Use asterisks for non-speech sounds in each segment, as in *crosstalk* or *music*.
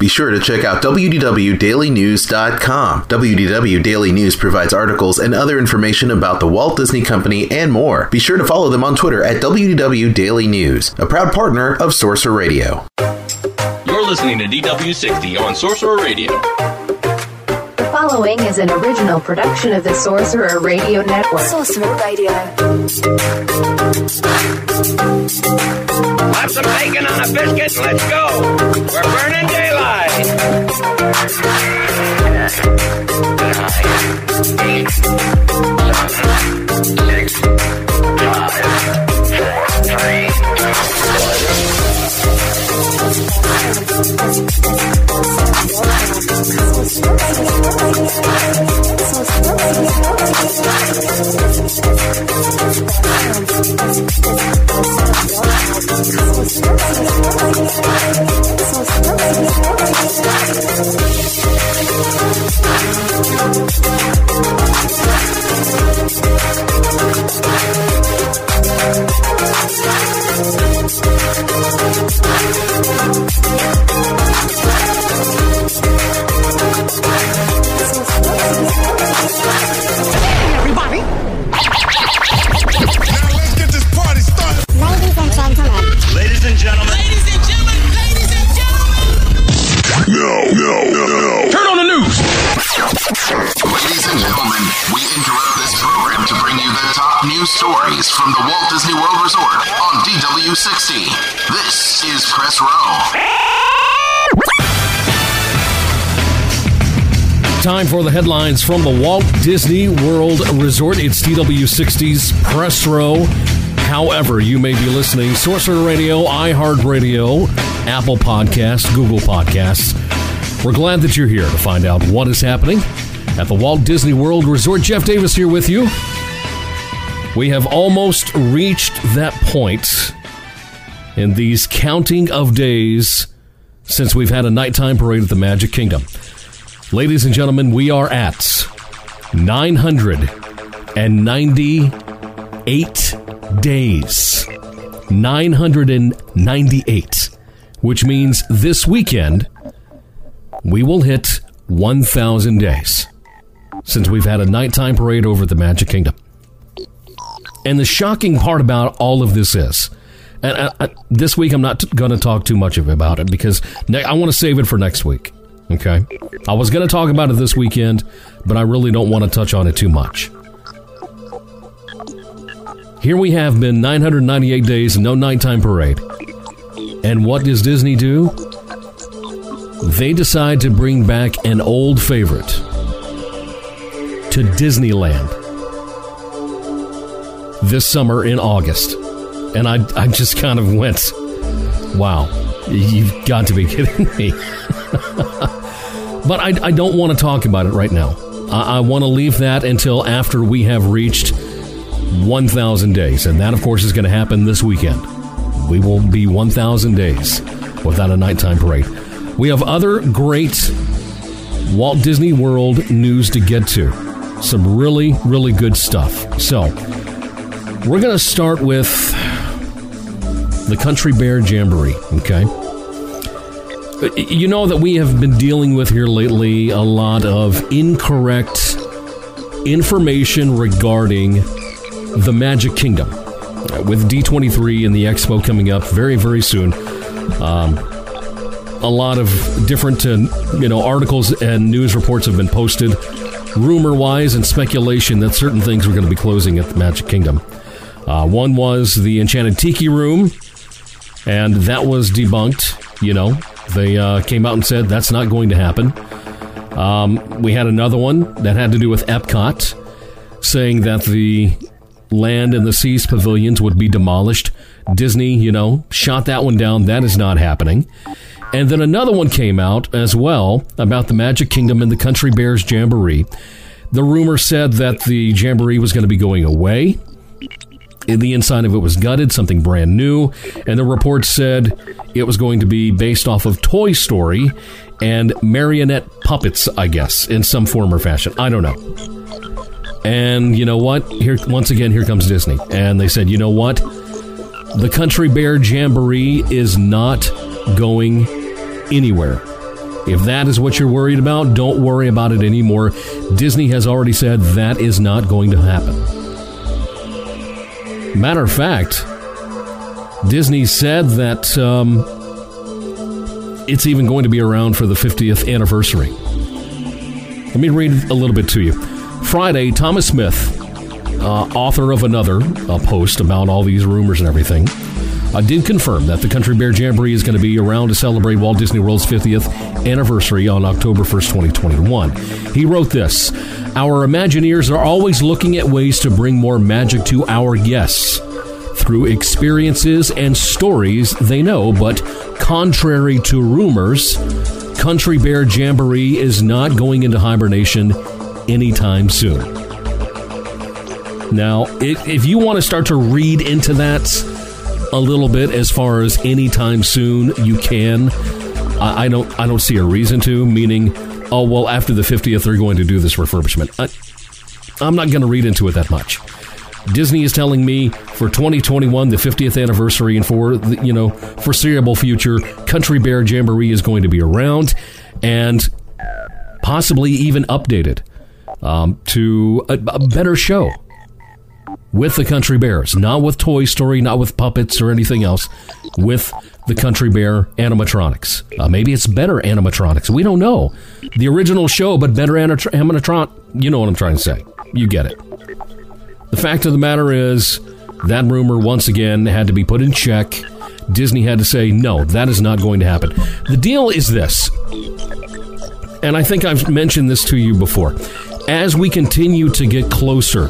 Be sure to check out WDWDailyNews.com. WDW Daily News provides articles and other information about the Walt Disney Company and more. Be sure to follow them on Twitter at WDW Daily News, a proud partner of Sorcerer Radio. You're listening to DW60 on Sorcerer Radio. The following is an original production of the Sorcerer Radio Network. Sorcerer Radio. Have some bacon on a biscuit and let's go. We're burning daylight. Everybody. Yeah. Stories from the Walt Disney World Resort on DW60. This is Press Row. Time for the headlines from the Walt Disney World Resort. It's DW60's Press Row. However, you may be listening Sorcerer Radio, iHeartRadio, Apple Podcasts, Google Podcasts. We're glad that you're here to find out what is happening at the Walt Disney World Resort. Jeff Davis here with you. We have almost reached that point in these counting of days since we've had a nighttime parade at the Magic Kingdom. Ladies and gentlemen, we are at 998 days. 998, which means this weekend we will hit 1,000 days since we've had a nighttime parade over the Magic Kingdom. And the shocking part about all of this is, and I, I, this week I'm not going to talk too much about it because ne- I want to save it for next week. Okay, I was going to talk about it this weekend, but I really don't want to touch on it too much. Here we have been 998 days, no nighttime parade. And what does Disney do? They decide to bring back an old favorite to Disneyland this summer in August. And I, I just kind of went, wow, you've got to be *laughs* kidding me. but I, I don't want to talk about it right now. I, I want to leave that until after we have reached 1,000 days. And that, of course, is going to happen this weekend. We will be 1,000 days without a nighttime parade. We have other great Walt Disney World news to get to. Some really, really good stuff. So, we're going to start with the Country Bear Jamboree, okay? You know that we have been dealing with here lately a lot of incorrect information regarding the Magic Kingdom. With D23 and the expo coming up very, very soon, um, a lot of different uh, you know articles and news reports have been posted, rumor wise and speculation that certain things were going to be closing at the Magic Kingdom. Uh, one was the Enchanted Tiki Room, and that was debunked. You know, they uh, came out and said that's not going to happen. Um, we had another one that had to do with Epcot, saying that the land and the seas pavilions would be demolished. Disney, you know, shot that one down. That is not happening. And then another one came out as well about the Magic Kingdom and the Country Bears Jamboree. The rumor said that the Jamboree was going to be going away. The inside of it was gutted, something brand new. And the report said it was going to be based off of Toy Story and marionette puppets, I guess, in some form or fashion. I don't know. And you know what? Here once again, here comes Disney. And they said, you know what? The Country Bear Jamboree is not going anywhere. If that is what you're worried about, don't worry about it anymore. Disney has already said that is not going to happen. Matter of fact, Disney said that um, it's even going to be around for the 50th anniversary. Let me read a little bit to you. Friday, Thomas Smith, uh, author of another uh, post about all these rumors and everything, uh, did confirm that the Country Bear Jamboree is going to be around to celebrate Walt Disney World's 50th anniversary on October 1st, 2021. He wrote this Our Imagineers are always looking at ways to bring more magic to our guests through experiences and stories they know, but contrary to rumors, Country Bear Jamboree is not going into hibernation anytime soon. Now, if, if you want to start to read into that a little bit as far as anytime soon, you can. I, I don't I don't see a reason to, meaning, oh well after the 50th they're going to do this refurbishment. I, I'm not going to read into it that much. Disney is telling me for 2021, the 50th anniversary, and for the, you know foreseeable future, Country Bear Jamboree is going to be around, and possibly even updated um, to a, a better show with the Country Bears, not with Toy Story, not with puppets or anything else, with the Country Bear animatronics. Uh, maybe it's better animatronics. We don't know. The original show, but better animatron. You know what I'm trying to say. You get it. The fact of the matter is, that rumor once again had to be put in check. Disney had to say, no, that is not going to happen. The deal is this, and I think I've mentioned this to you before. As we continue to get closer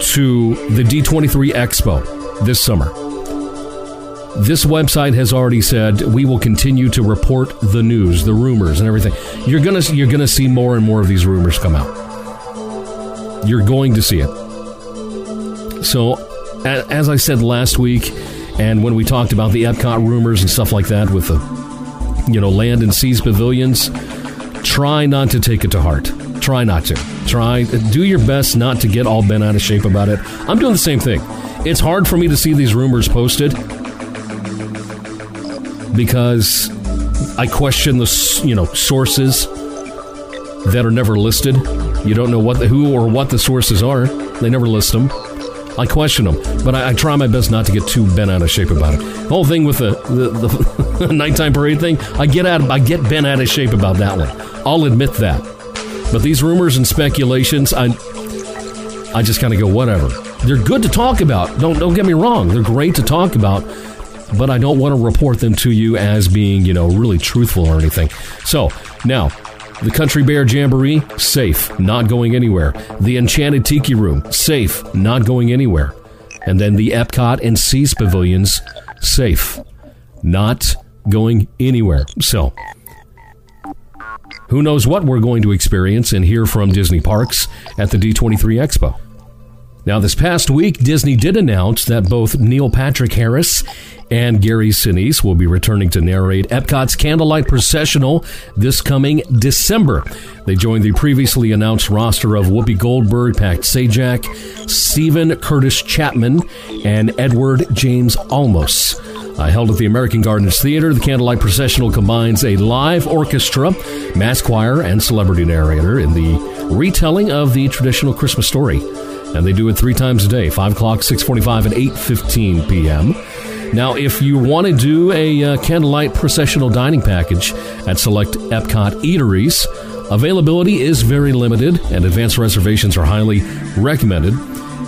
to the D23 Expo this summer, this website has already said we will continue to report the news, the rumors, and everything. You're gonna you're gonna see more and more of these rumors come out. You're going to see it. So, as I said last week, and when we talked about the Epcot rumors and stuff like that with the you know land and seas pavilions, try not to take it to heart. Try not to. Try do your best not to get all bent out of shape about it. I'm doing the same thing. It's hard for me to see these rumors posted because I question the you know sources that are never listed. You don't know what the, who or what the sources are. They never list them. I question them, but I, I try my best not to get too bent out of shape about it. The whole thing with the the, the *laughs* nighttime parade thing, I get out, I get bent out of shape about that one. I'll admit that. But these rumors and speculations, I I just kind of go whatever. They're good to talk about. Don't don't get me wrong. They're great to talk about, but I don't want to report them to you as being you know really truthful or anything. So now. The Country Bear Jamboree, safe, not going anywhere. The Enchanted Tiki Room, safe, not going anywhere. And then the Epcot and Seas Pavilions, safe, not going anywhere. So, who knows what we're going to experience and hear from Disney Parks at the D23 Expo. Now, this past week, Disney did announce that both Neil Patrick Harris and Gary Sinise will be returning to narrate Epcot's Candlelight Processional this coming December. They joined the previously announced roster of Whoopi Goldberg, Pat Sajak, Steven Curtis Chapman, and Edward James Olmos. Uh, held at the American Gardens Theater, the Candlelight Processional combines a live orchestra, mass choir, and celebrity narrator in the retelling of the traditional Christmas story. And they do it three times a day, 5 o'clock, 6.45, and 8.15 p.m. Now, if you want to do a uh, candlelight processional dining package at select Epcot eateries, availability is very limited and advanced reservations are highly recommended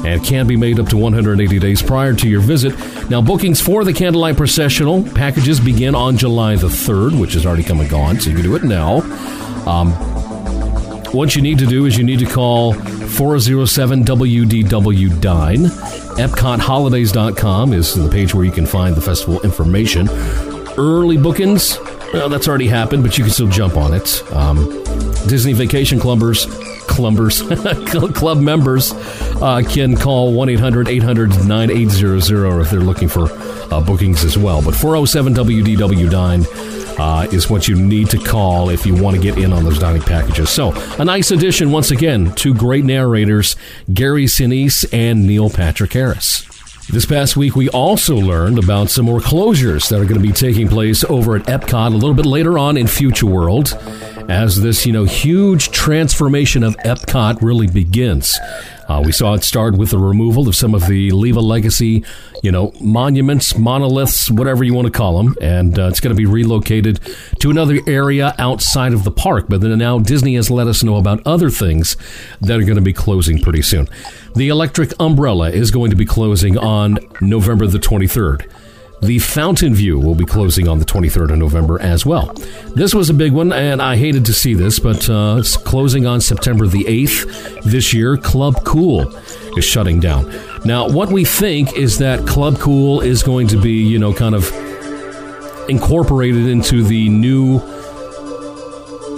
and can be made up to 180 days prior to your visit. Now, bookings for the Candlelight Processional packages begin on July the 3rd, which has already come and gone, so you can do it now. Um, what you need to do is you need to call 407 WDW Dine. EpcotHolidays.com is the page where you can find the festival information. Early bookings, well, that's already happened, but you can still jump on it. Um, Disney Vacation Clubbers, Clumbers, *laughs* club members uh, can call 1 800 800 9800 if they're looking for uh, bookings as well. But 407 WDW Dine uh, is what you need to call if you want to get in on those dining packages. So, a nice addition, once again, to great narrators, Gary Sinise and Neil Patrick Harris. This past week, we also learned about some more closures that are going to be taking place over at Epcot a little bit later on in Future World as this, you know, huge transformation of Epcot really begins. Uh, we saw it start with the removal of some of the Leave a Legacy, you know, monuments, monoliths, whatever you want to call them, and uh, it's going to be relocated to another area outside of the park. But then now Disney has let us know about other things that are going to be closing pretty soon. The Electric Umbrella is going to be closing on November the 23rd. The Fountain View will be closing on the 23rd of November as well. This was a big one, and I hated to see this, but uh, it's closing on September the 8th this year. Club Cool is shutting down. Now, what we think is that Club Cool is going to be, you know, kind of incorporated into the new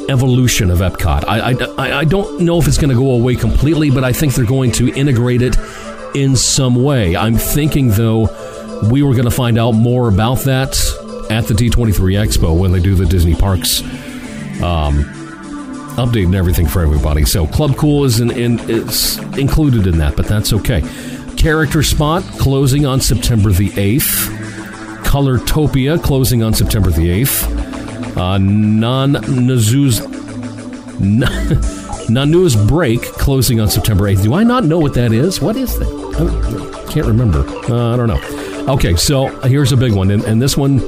evolution of Epcot. I, I, I don't know if it's going to go away completely, but I think they're going to integrate it in some way. I'm thinking, though, we were going to find out more about that at the D23 Expo when they do the Disney Parks um, update and everything for everybody. So Club Cool is, in, in, is included in that, but that's okay. Character Spot closing on September the 8th. Colortopia closing on September the 8th. Uh, non. *laughs* Nanu's Break closing on September 8th. Do I not know what that is? What is that? I can't remember. Uh, I don't know. Okay, so here's a big one. And, and this one,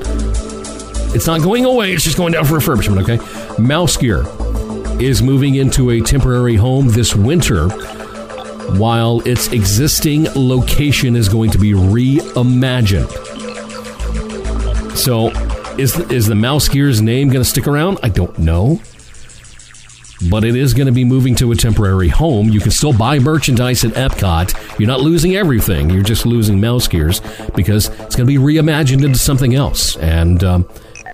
it's not going away, it's just going down for refurbishment, okay? Mouse Gear is moving into a temporary home this winter while its existing location is going to be reimagined. So, is is the Mouse Gear's name going to stick around? I don't know. But it is going to be moving to a temporary home. You can still buy merchandise at Epcot. You're not losing everything. You're just losing Mouse Gears because it's going to be reimagined into something else. And um,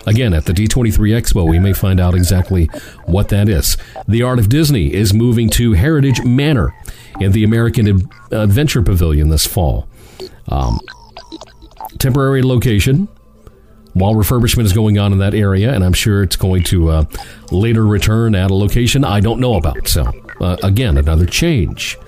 again, at the D23 Expo, we may find out exactly what that is. The Art of Disney is moving to Heritage Manor in the American Adventure Pavilion this fall. Um, temporary location while refurbishment is going on in that area, and I'm sure it's going to uh, later return at a location I don't know about. So, uh, again, another change.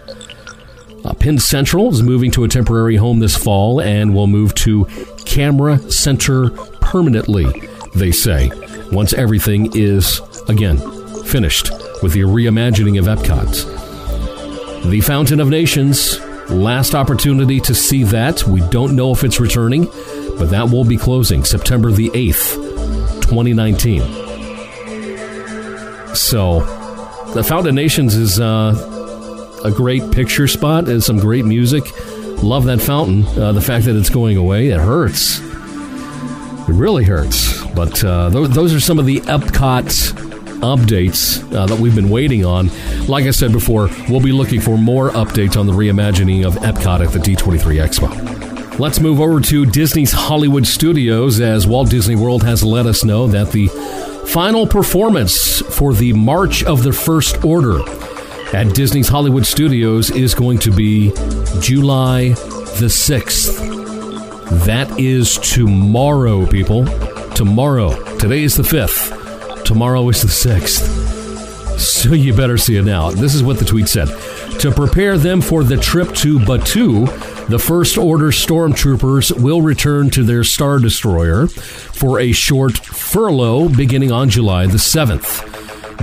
Uh, Pin Central is moving to a temporary home this fall and will move to Camera Center permanently, they say, once everything is, again, finished with the reimagining of Epcot. The Fountain of Nations, last opportunity to see that. We don't know if it's returning but that will be closing September the 8th, 2019. So, the Fountain Nations is uh, a great picture spot and some great music. Love that fountain. Uh, the fact that it's going away, it hurts. It really hurts. But uh, those, those are some of the Epcot updates uh, that we've been waiting on. Like I said before, we'll be looking for more updates on the reimagining of Epcot at the D23 Expo. Let's move over to Disney's Hollywood Studios as Walt Disney World has let us know that the final performance for the March of the First Order at Disney's Hollywood Studios is going to be July the 6th. That is tomorrow, people. Tomorrow. Today is the 5th. Tomorrow is the 6th. So you better see it now. This is what the tweet said. To prepare them for the trip to Batuu, the First Order stormtroopers will return to their Star Destroyer for a short furlough beginning on July the 7th.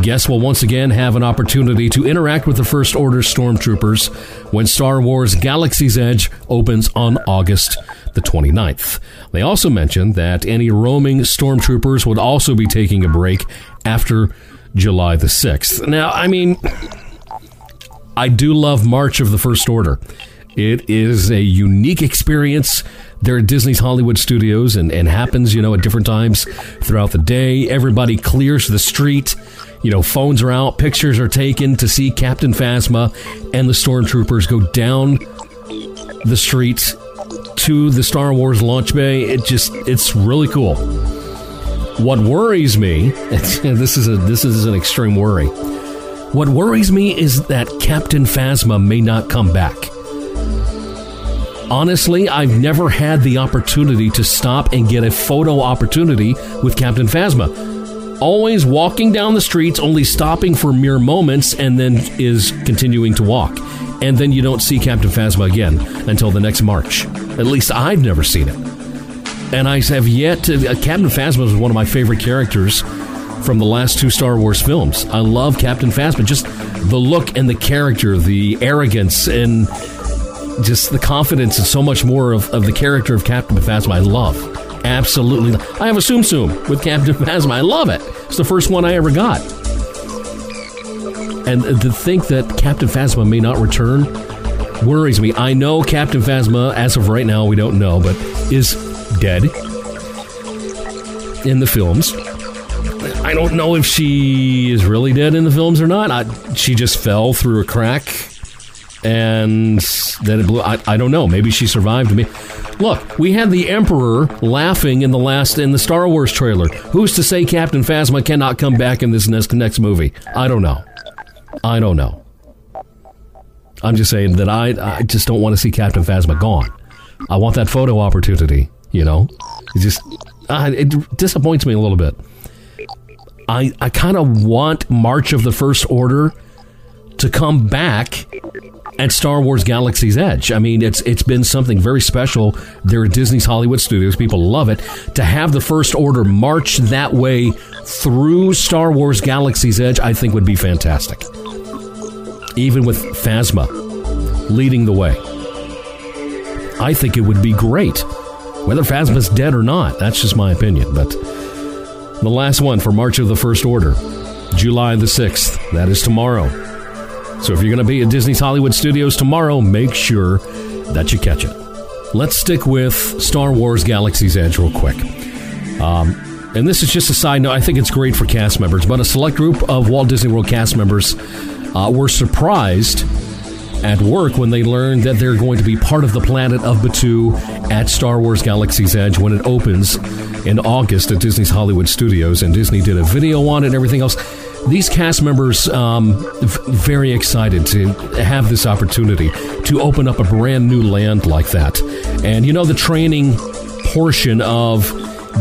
Guests will once again have an opportunity to interact with the First Order stormtroopers when Star Wars Galaxy's Edge opens on August the 29th. They also mentioned that any roaming stormtroopers would also be taking a break after July the 6th. Now, I mean, I do love March of the First Order. It is a unique experience there at Disney's Hollywood Studios and, and happens, you know, at different times throughout the day. Everybody clears the street. You know, phones are out, pictures are taken to see Captain Phasma and the stormtroopers go down the street to the Star Wars launch bay. It just it's really cool. What worries me, *laughs* this is a this is an extreme worry. What worries me is that Captain Phasma may not come back. Honestly, I've never had the opportunity to stop and get a photo opportunity with Captain Phasma. Always walking down the streets, only stopping for mere moments, and then is continuing to walk. and then you don't see Captain Phasma again until the next March. At least I've never seen it. And I have yet to. Uh, Captain Phasma was one of my favorite characters from the last two Star Wars films. I love Captain Phasma. Just the look and the character, the arrogance, and just the confidence, and so much more of, of the character of Captain Phasma. I love. Absolutely. I have a Tsum Tsum with Captain *laughs* Phasma. I love it. It's the first one I ever got. And to think that Captain Phasma may not return worries me. I know Captain Phasma, as of right now, we don't know, but is dead in the films. I don't know if she is really dead in the films or not. I, she just fell through a crack and then it blew. I, I don't know. Maybe she survived me. Look, we had the Emperor laughing in the last in the Star Wars trailer. Who's to say Captain Phasma cannot come back in this next next movie? I don't know. I don't know. I'm just saying that I I just don't want to see Captain Phasma gone. I want that photo opportunity. You know, it just uh, it disappoints me a little bit. I I kind of want March of the First Order to come back at Star Wars Galaxy's Edge. I mean, it's it's been something very special there at Disney's Hollywood Studios. People love it. To have the First Order march that way through Star Wars Galaxy's Edge, I think would be fantastic. Even with Phasma leading the way. I think it would be great. Whether Phasma's dead or not, that's just my opinion. But the last one for March of the First Order, July the 6th. That is tomorrow. So if you're going to be at Disney's Hollywood Studios tomorrow, make sure that you catch it. Let's stick with Star Wars Galaxy's Edge real quick. Um, and this is just a side note. I think it's great for cast members, but a select group of Walt Disney World cast members uh, were surprised at work when they learned that they're going to be part of the planet of Batuu at Star Wars Galaxy's Edge when it opens in August at Disney's Hollywood Studios. And Disney did a video on it and everything else. These cast members um, very excited to have this opportunity to open up a brand new land like that. And you know the training portion of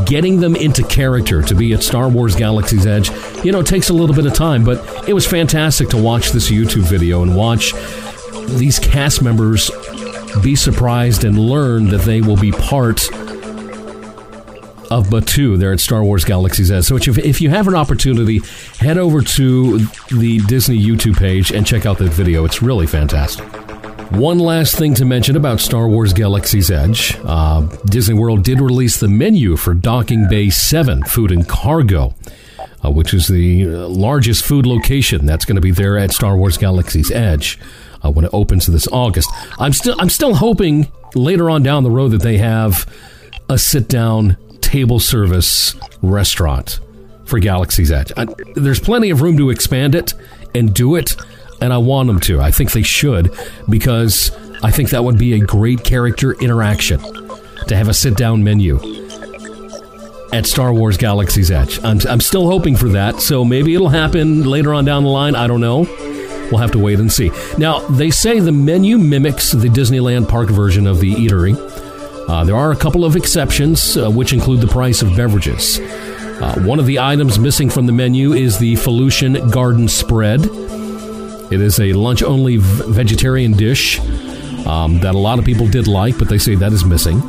getting them into character to be at Star Wars Galaxy's Edge, you know, takes a little bit of time, but it was fantastic to watch this YouTube video and watch these cast members be surprised and learn that they will be part of Batuu there at Star Wars Galaxy's Edge. So if, if you have an opportunity, head over to the Disney YouTube page and check out that video. It's really fantastic. One last thing to mention about Star Wars Galaxy's Edge uh, Disney World did release the menu for Docking Bay 7 Food and Cargo. Uh, which is the uh, largest food location that's going to be there at Star Wars Galaxy's Edge uh, when it opens this August. I'm still I'm still hoping later on down the road that they have a sit down table service restaurant for Galaxy's Edge. I, there's plenty of room to expand it and do it, and I want them to. I think they should because I think that would be a great character interaction to have a sit down menu at Star Wars Galaxy's Edge. I'm, I'm still hoping for that, so maybe it'll happen later on down the line. I don't know. We'll have to wait and see. Now, they say the menu mimics the Disneyland Park version of the eatery. Uh, there are a couple of exceptions, uh, which include the price of beverages. Uh, one of the items missing from the menu is the Felucian Garden Spread. It is a lunch only v- vegetarian dish um, that a lot of people did like, but they say that is missing.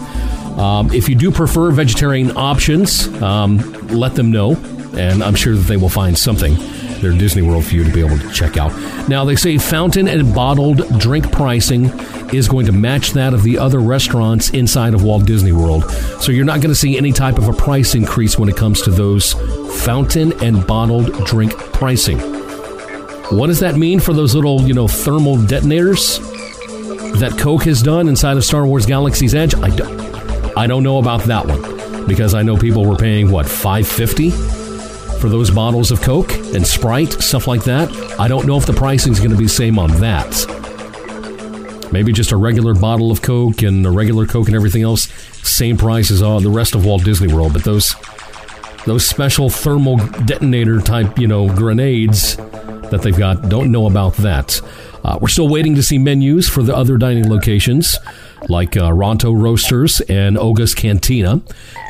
Um, if you do prefer vegetarian options, um, let them know, and I'm sure that they will find something at Disney World for you to be able to check out. Now, they say fountain and bottled drink pricing is going to match that of the other restaurants inside of Walt Disney World. So you're not going to see any type of a price increase when it comes to those fountain and bottled drink pricing. What does that mean for those little, you know, thermal detonators that Coke has done inside of Star Wars Galaxy's Edge? I don't. I don't know about that one because I know people were paying what 550 for those bottles of Coke and Sprite, stuff like that. I don't know if the pricing is going to be the same on that. Maybe just a regular bottle of Coke and a regular Coke and everything else, same price as all the rest of Walt Disney World. But those those special thermal detonator type, you know, grenades that they've got, don't know about that. Uh, we're still waiting to see menus for the other dining locations like uh, Ronto Roasters and Oga's Cantina.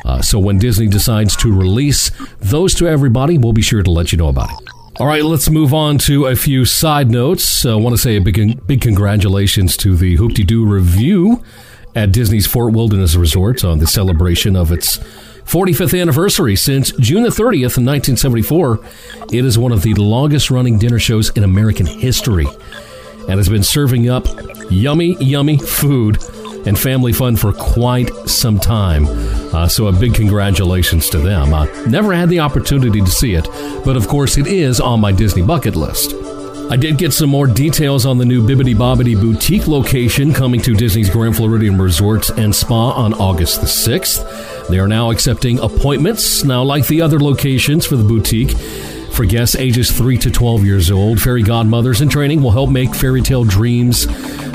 Uh, so when Disney decides to release those to everybody, we'll be sure to let you know about it. All right, let's move on to a few side notes. I want to say a big, big congratulations to the Hoop-Dee-Doo Revue at Disney's Fort Wilderness Resort on the celebration of its 45th anniversary. Since June the 30th 1974, it is one of the longest running dinner shows in American history and has been serving up yummy, yummy food and family fun for quite some time. Uh, so, a big congratulations to them. I never had the opportunity to see it, but of course, it is on my Disney bucket list. I did get some more details on the new Bibbidi Bobbidi Boutique location coming to Disney's Grand Floridian Resort and Spa on August the 6th. They are now accepting appointments. Now, like the other locations for the boutique, for guests ages 3 to 12 years old, fairy godmothers in training will help make fairy tale dreams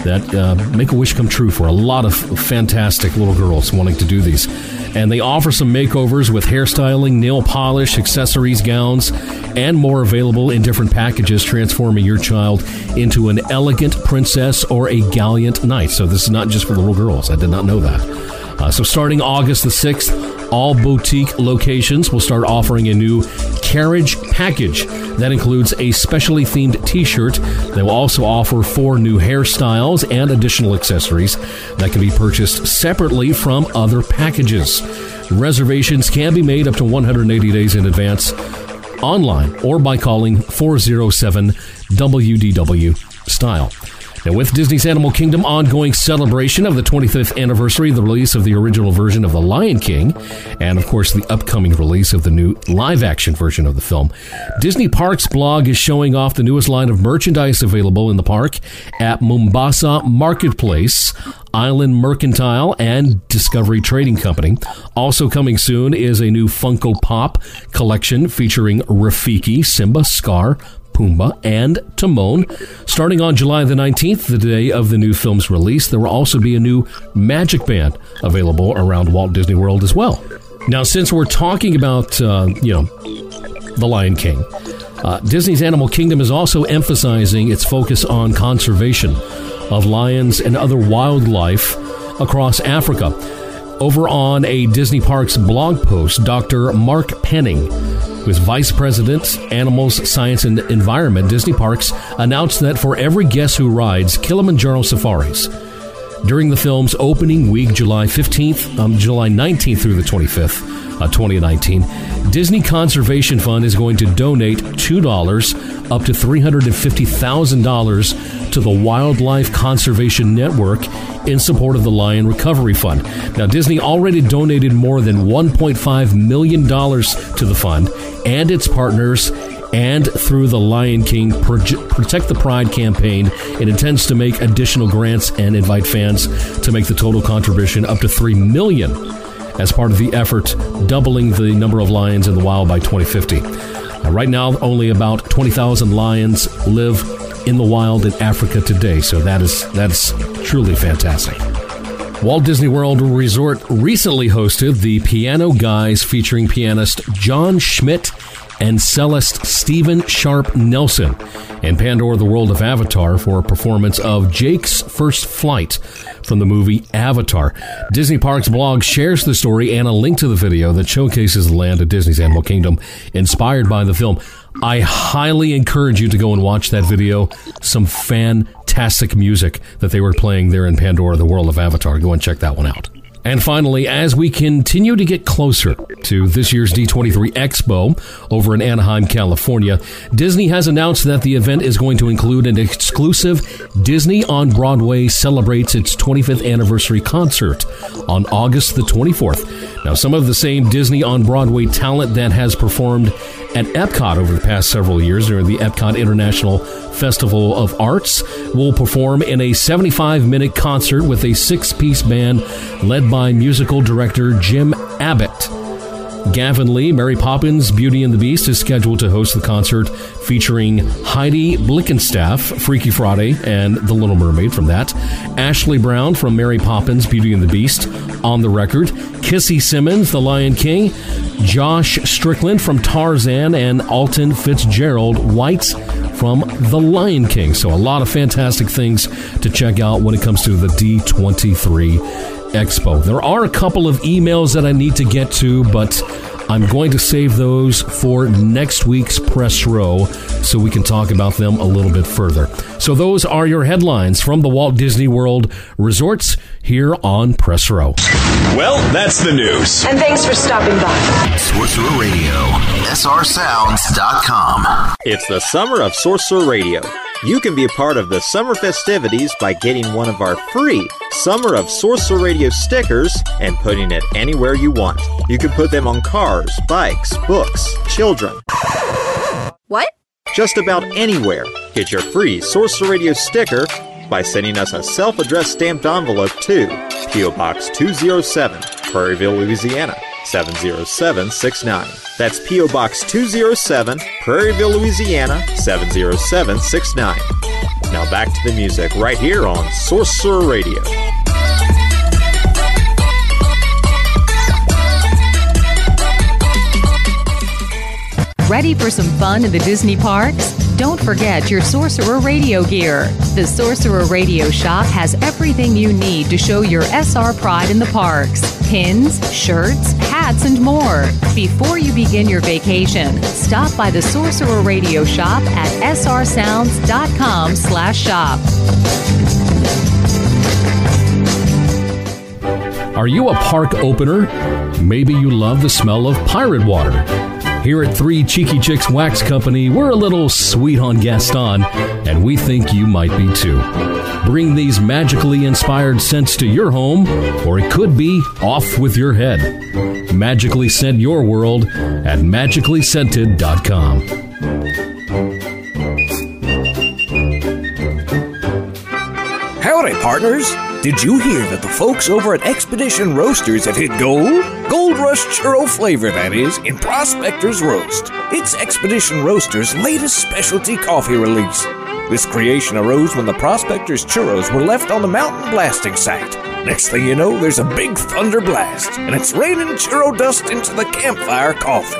that uh, make a wish come true for a lot of fantastic little girls wanting to do these. And they offer some makeovers with hairstyling, nail polish, accessories, gowns, and more available in different packages, transforming your child into an elegant princess or a gallant knight. So this is not just for little girls. I did not know that. Uh, so starting August the 6th, all boutique locations will start offering a new carriage package that includes a specially themed t shirt. They will also offer four new hairstyles and additional accessories that can be purchased separately from other packages. Reservations can be made up to 180 days in advance online or by calling 407 WDW Style. Now, with Disney's Animal Kingdom ongoing celebration of the 25th anniversary of the release of the original version of The Lion King, and of course the upcoming release of the new live action version of the film, Disney Parks blog is showing off the newest line of merchandise available in the park at Mombasa Marketplace. Island Mercantile and Discovery Trading Company. Also coming soon is a new Funko Pop collection featuring Rafiki, Simba, Scar, Pumbaa, and Timon. Starting on July the 19th, the day of the new film's release, there will also be a new Magic Band available around Walt Disney World as well. Now, since we're talking about, uh, you know, The Lion King, uh, Disney's Animal Kingdom is also emphasizing its focus on conservation of lions and other wildlife across Africa. Over on a Disney Parks blog post, Dr. Mark Penning, is Vice President, Animals, Science, and Environment, Disney Parks, announced that for every guest who rides Kilimanjaro safaris. During the film's opening week, July 15th, um, July 19th through the 25th, uh, 2019, Disney Conservation Fund is going to donate $2 up to $350,000 to the Wildlife Conservation Network in support of the Lion Recovery Fund. Now, Disney already donated more than $1.5 million to the fund and its partners and through the Lion King Protect the Pride campaign, it intends to make additional grants and invite fans to make the total contribution up to 3 million as part of the effort doubling the number of lions in the wild by 2050. Uh, right now, only about 20,000 lions live in the wild in Africa today, so that is that's truly fantastic. Walt Disney World Resort recently hosted the Piano Guys featuring pianist Jon Schmidt and cellist Steven Sharp Nelson in Pandora the World of Avatar for a performance of Jake's First Flight from the movie Avatar. Disney Parks blog shares the story and a link to the video that showcases the land of Disney's Animal Kingdom inspired by the film. I highly encourage you to go and watch that video. Some fantastic music that they were playing there in Pandora the World of Avatar. Go and check that one out. And finally, as we continue to get closer to this year's D23 Expo over in Anaheim, California, Disney has announced that the event is going to include an exclusive Disney on Broadway celebrates its 25th anniversary concert on August the 24th. Now, some of the same Disney on Broadway talent that has performed at Epcot over the past several years during the Epcot International Festival of Arts will perform in a 75 minute concert with a six piece band led by musical director Jim Abbott. Gavin Lee, Mary Poppins, Beauty and the Beast is scheduled to host the concert featuring Heidi Blickenstaff, Freaky Friday, and The Little Mermaid from that, Ashley Brown from Mary Poppins, Beauty and the Beast, On the Record, Kissy Simmons, The Lion King, Josh Strickland from Tarzan, and Alton Fitzgerald White from The Lion King. So, a lot of fantastic things to check out when it comes to the D23 Expo. There are a couple of emails that I need to get to, but I'm going to save those for next week's press row so we can talk about them a little bit further. So, those are your headlines from the Walt Disney World resorts here on Press Row. Well, that's the news. And thanks for stopping by. Sorcerer Radio, srsounds.com. It's the summer of Sorcerer Radio. You can be a part of the summer festivities by getting one of our free Summer of Sorcerer Radio stickers and putting it anywhere you want. You can put them on cars, bikes, books, children. What? Just about anywhere. Get your free Sorcerer Radio sticker by sending us a self addressed stamped envelope to P.O. Box 207, Prairieville, Louisiana 70769. That's P.O. Box 207, Prairieville, Louisiana 70769. Now back to the music right here on Sorcerer Radio. Ready for some fun in the Disney parks? Don't forget your Sorcerer Radio gear. The Sorcerer Radio shop has everything you need to show your SR pride in the parks pins, shirts, hats, and more. Before you begin your vacation, stop by the Sorcerer Radio shop at srsounds.com slash shop. Are you a park opener? Maybe you love the smell of pirate water. Here at Three Cheeky Chicks Wax Company, we're a little sweet on Gaston, and we think you might be too. Bring these magically inspired scents to your home, or it could be off with your head. Magically scent your world at magicallyscented.com. Howdy, partners! Did you hear that the folks over at Expedition Roasters have hit gold? Gold Rush Churro flavor, that is, in Prospector's Roast. It's Expedition Roasters' latest specialty coffee release. This creation arose when the Prospector's churros were left on the mountain blasting site. Next thing you know, there's a big thunder blast, and it's raining churro dust into the campfire coffee.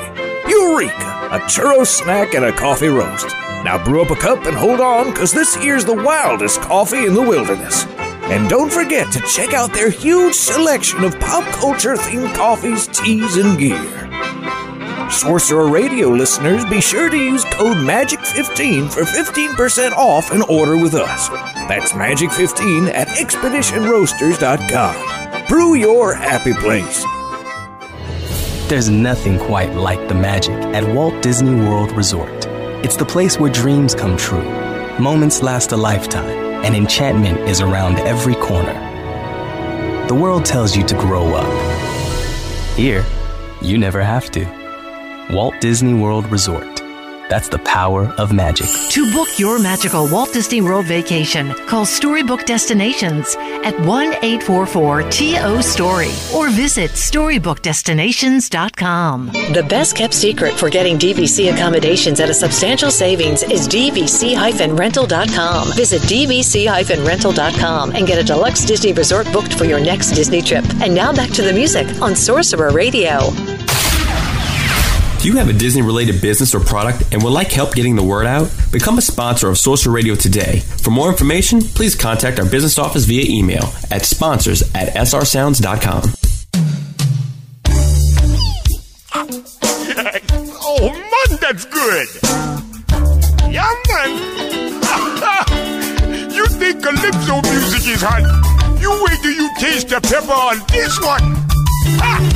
Eureka! A churro snack and a coffee roast. Now brew up a cup and hold on, cause this here's the wildest coffee in the wilderness. And don't forget to check out their huge selection of pop culture themed coffees, teas, and gear. Sorcerer Radio listeners, be sure to use code MAGIC15 for 15% off an order with us. That's MAGIC15 at ExpeditionRoasters.com. Brew your happy place. There's nothing quite like the magic at Walt Disney World Resort. It's the place where dreams come true, moments last a lifetime and enchantment is around every corner. The world tells you to grow up. Here, you never have to. Walt Disney World Resort. That's the power of magic. To book your magical Walt Disney World vacation, call Storybook Destinations at 1 844 TO Story or visit StorybookDestinations.com. The best kept secret for getting DVC accommodations at a substantial savings is DVC-rental.com. Visit DVC-rental.com and get a deluxe Disney resort booked for your next Disney trip. And now back to the music on Sorcerer Radio. You have a Disney related business or product and would like help getting the word out? Become a sponsor of Sorcerer Radio today. For more information, please contact our business office via email at sponsors at srsounds.com. *laughs* oh man, that's good. Yeah, man. *laughs* you think calypso music is hot? You wait till you taste the pepper on this one. Ha! *laughs*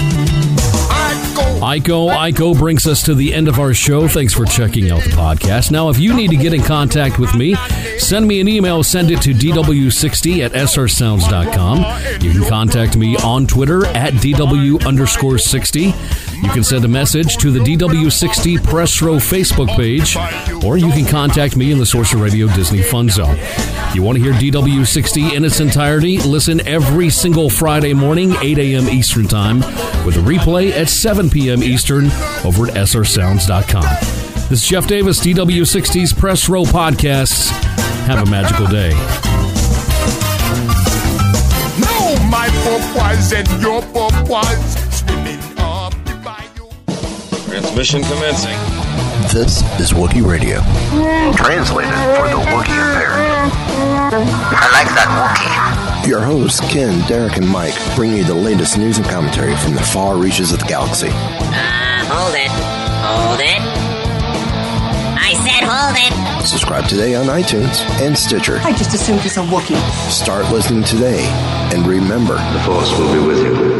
Iko, Iko brings us to the end of our show. Thanks for checking out the podcast. Now, if you need to get in contact with me, send me an email. Send it to dw60 at srsounds.com. You can contact me on Twitter at dw underscore 60. You can send a message to the DW60 Press Row Facebook page, or you can contact me in the Sorcerer Radio Disney Fun Zone. You want to hear DW60 in its entirety? Listen every single Friday morning, 8 a.m. Eastern Time, with a replay at 7 p.m. Eastern over at srsounds.com. This is Jeff Davis, DW60's Press Row Podcasts. Have a magical day. No, my purpose and your purpose swimming up the bayou. Transmission commencing. This is Wookiee Radio. Translated for the Wookiee impaired. I like that Wookiee. Your hosts, Ken, Derek, and Mike, bring you the latest news and commentary from the far reaches of the galaxy. Uh, hold it. Hold it. I said hold it. Subscribe today on iTunes and Stitcher. I just assumed it's a Wookiee. Start listening today. And remember, the Force will be with you,